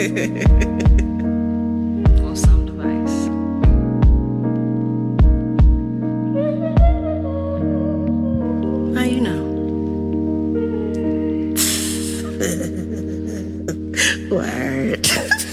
or some device. You know? Word.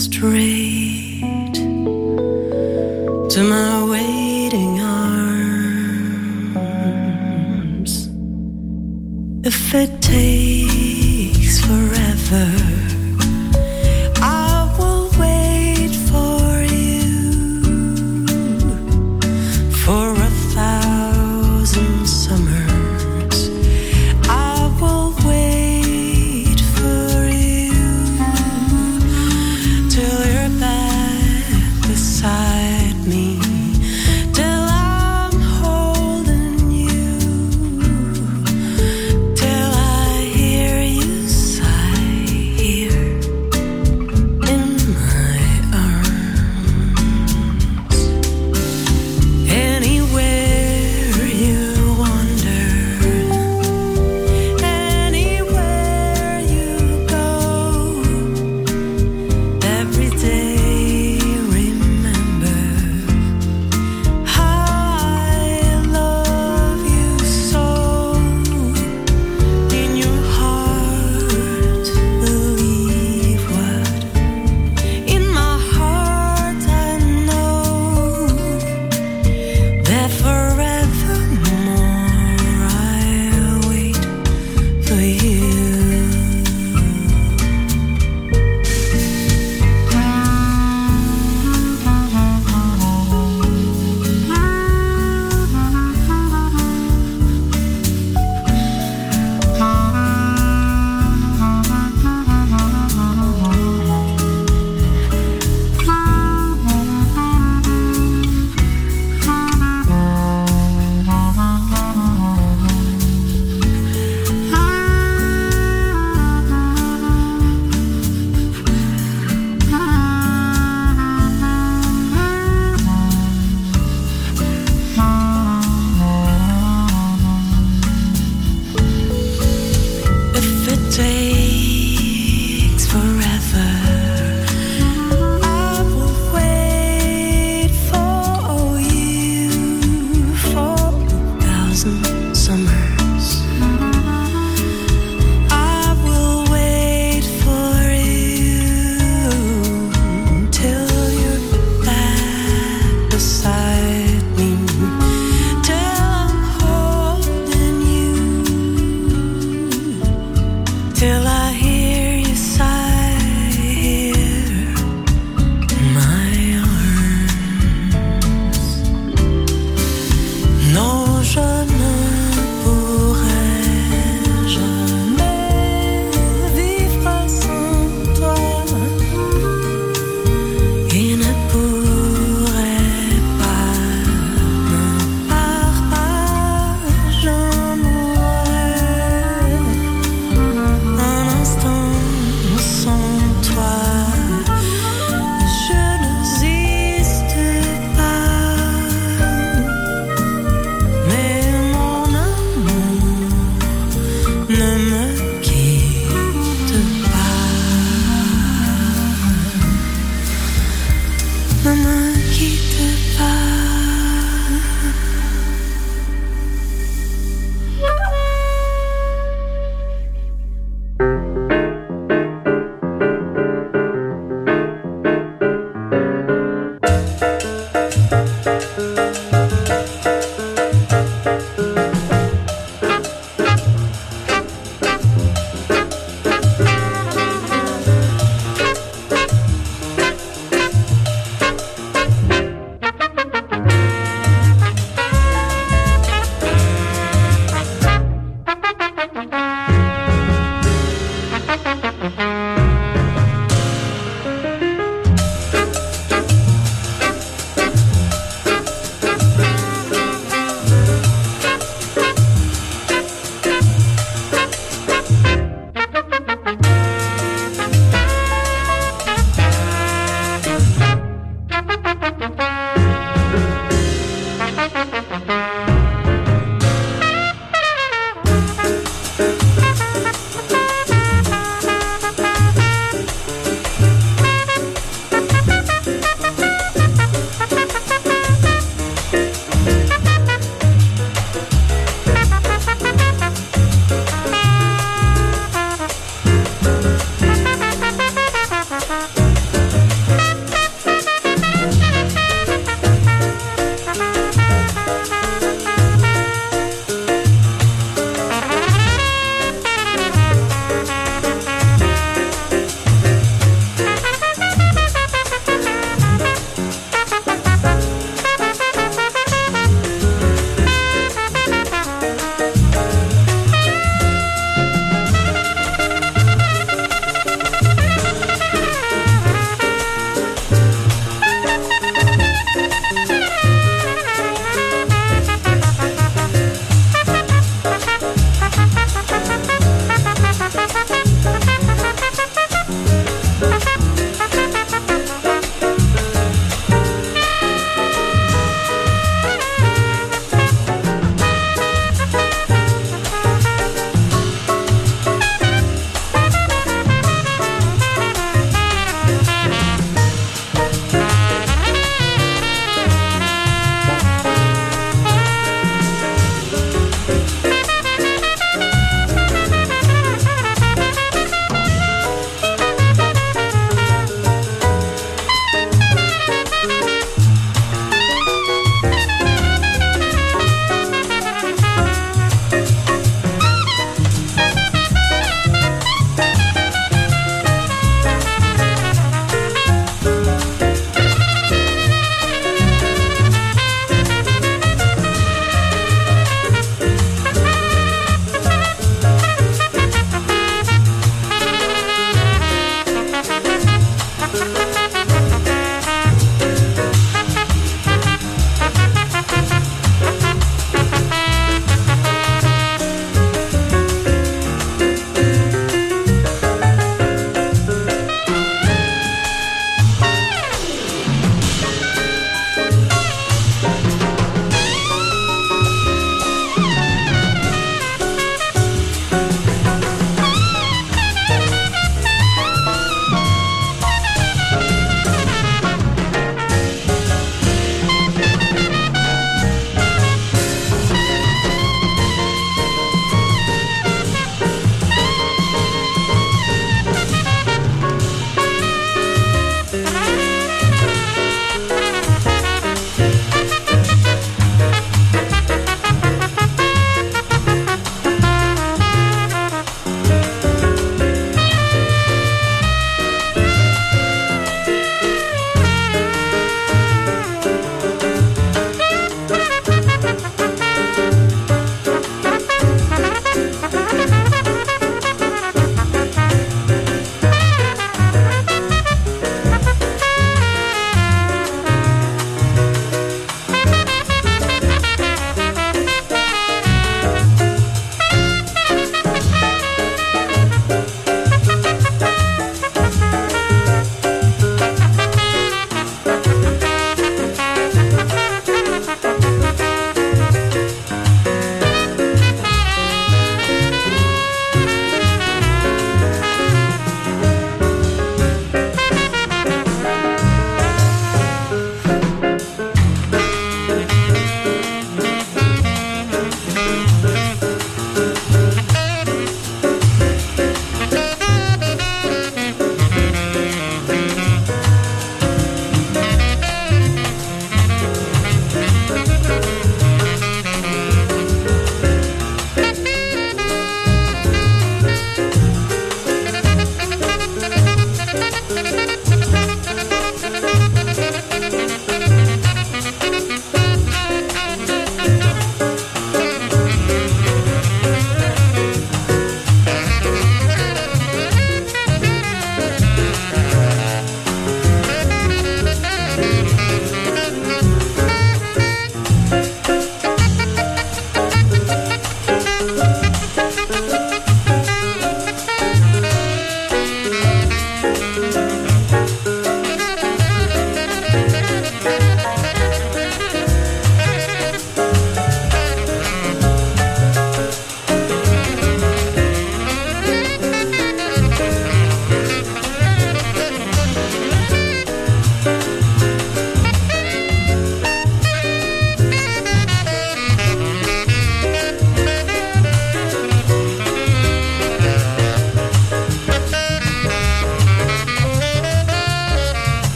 Straight to my waiting arms. If it takes forever.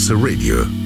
Masterclass Radio.